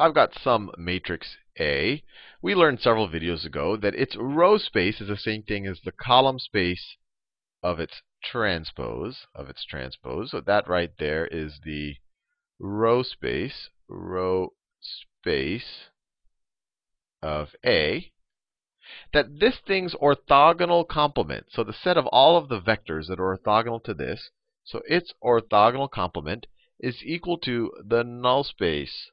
I've got some matrix A. We learned several videos ago that its row space is the same thing as the column space of its transpose, of its transpose. So that right there is the row space, row space of A. That this thing's orthogonal complement, so the set of all of the vectors that are orthogonal to this, so its orthogonal complement is equal to the null space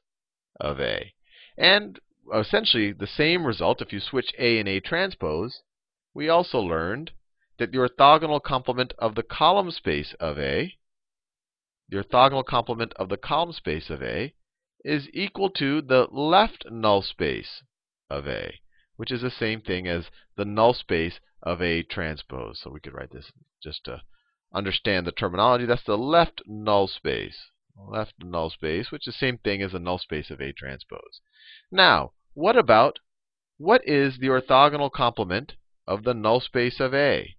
of A. And essentially the same result if you switch A and A transpose. We also learned that the orthogonal complement of the column space of A, the orthogonal complement of the column space of A, is equal to the left null space of A, which is the same thing as the null space of A transpose. So we could write this just to understand the terminology. That's the left null space left null space, which is the same thing as the null space of A transpose. Now, what about what is the orthogonal complement of the null space of A?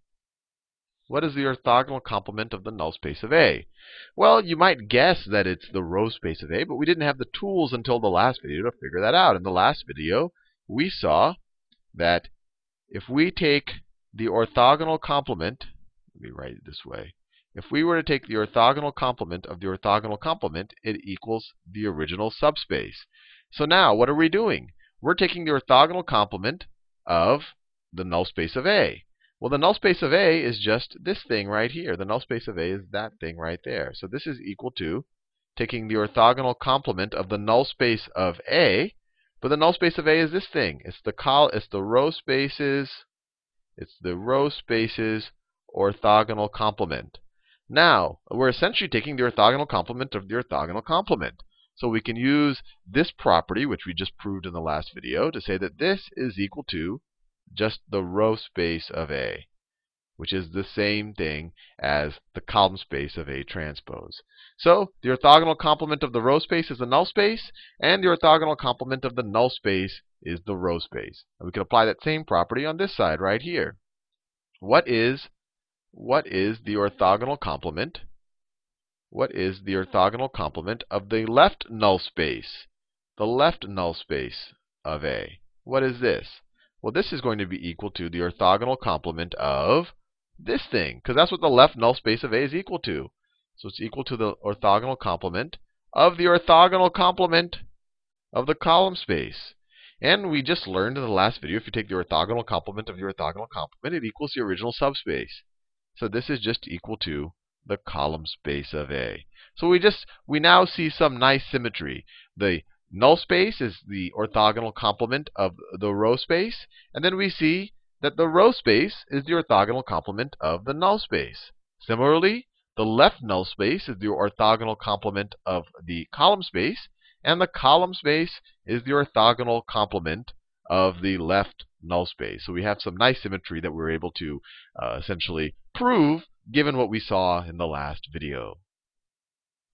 What is the orthogonal complement of the null space of A? Well, you might guess that it's the row space of A, but we didn't have the tools until the last video to figure that out. In the last video, we saw that if we take the orthogonal complement, let me write it this way. If we were to take the orthogonal complement of the orthogonal complement, it equals the original subspace. So now, what are we doing? We're taking the orthogonal complement of the null space of A. Well, the null space of A is just this thing right here. The null space of A is that thing right there. So this is equal to taking the orthogonal complement of the null space of A. But the null space of A is this thing. It's the col it's the row spaces. It's the row spaces orthogonal complement. Now, we're essentially taking the orthogonal complement of the orthogonal complement. So we can use this property, which we just proved in the last video, to say that this is equal to just the row space of A, which is the same thing as the column space of A transpose. So the orthogonal complement of the row space is the null space, and the orthogonal complement of the null space is the row space. And we can apply that same property on this side right here. What is what is the orthogonal complement? What is the orthogonal complement of the left null space? The left null space of A. What is this? Well, this is going to be equal to the orthogonal complement of this thing, because that's what the left null space of A is equal to. So it's equal to the orthogonal complement of the orthogonal complement of the column space. And we just learned in the last video, if you take the orthogonal complement of the orthogonal complement, it equals the original subspace. So this is just equal to the column space of A. So we just we now see some nice symmetry. The null space is the orthogonal complement of the row space, and then we see that the row space is the orthogonal complement of the null space. Similarly, the left null space is the orthogonal complement of the column space, and the column space is the orthogonal complement of the left null space. So we have some nice symmetry that we're able to uh, essentially prove given what we saw in the last video.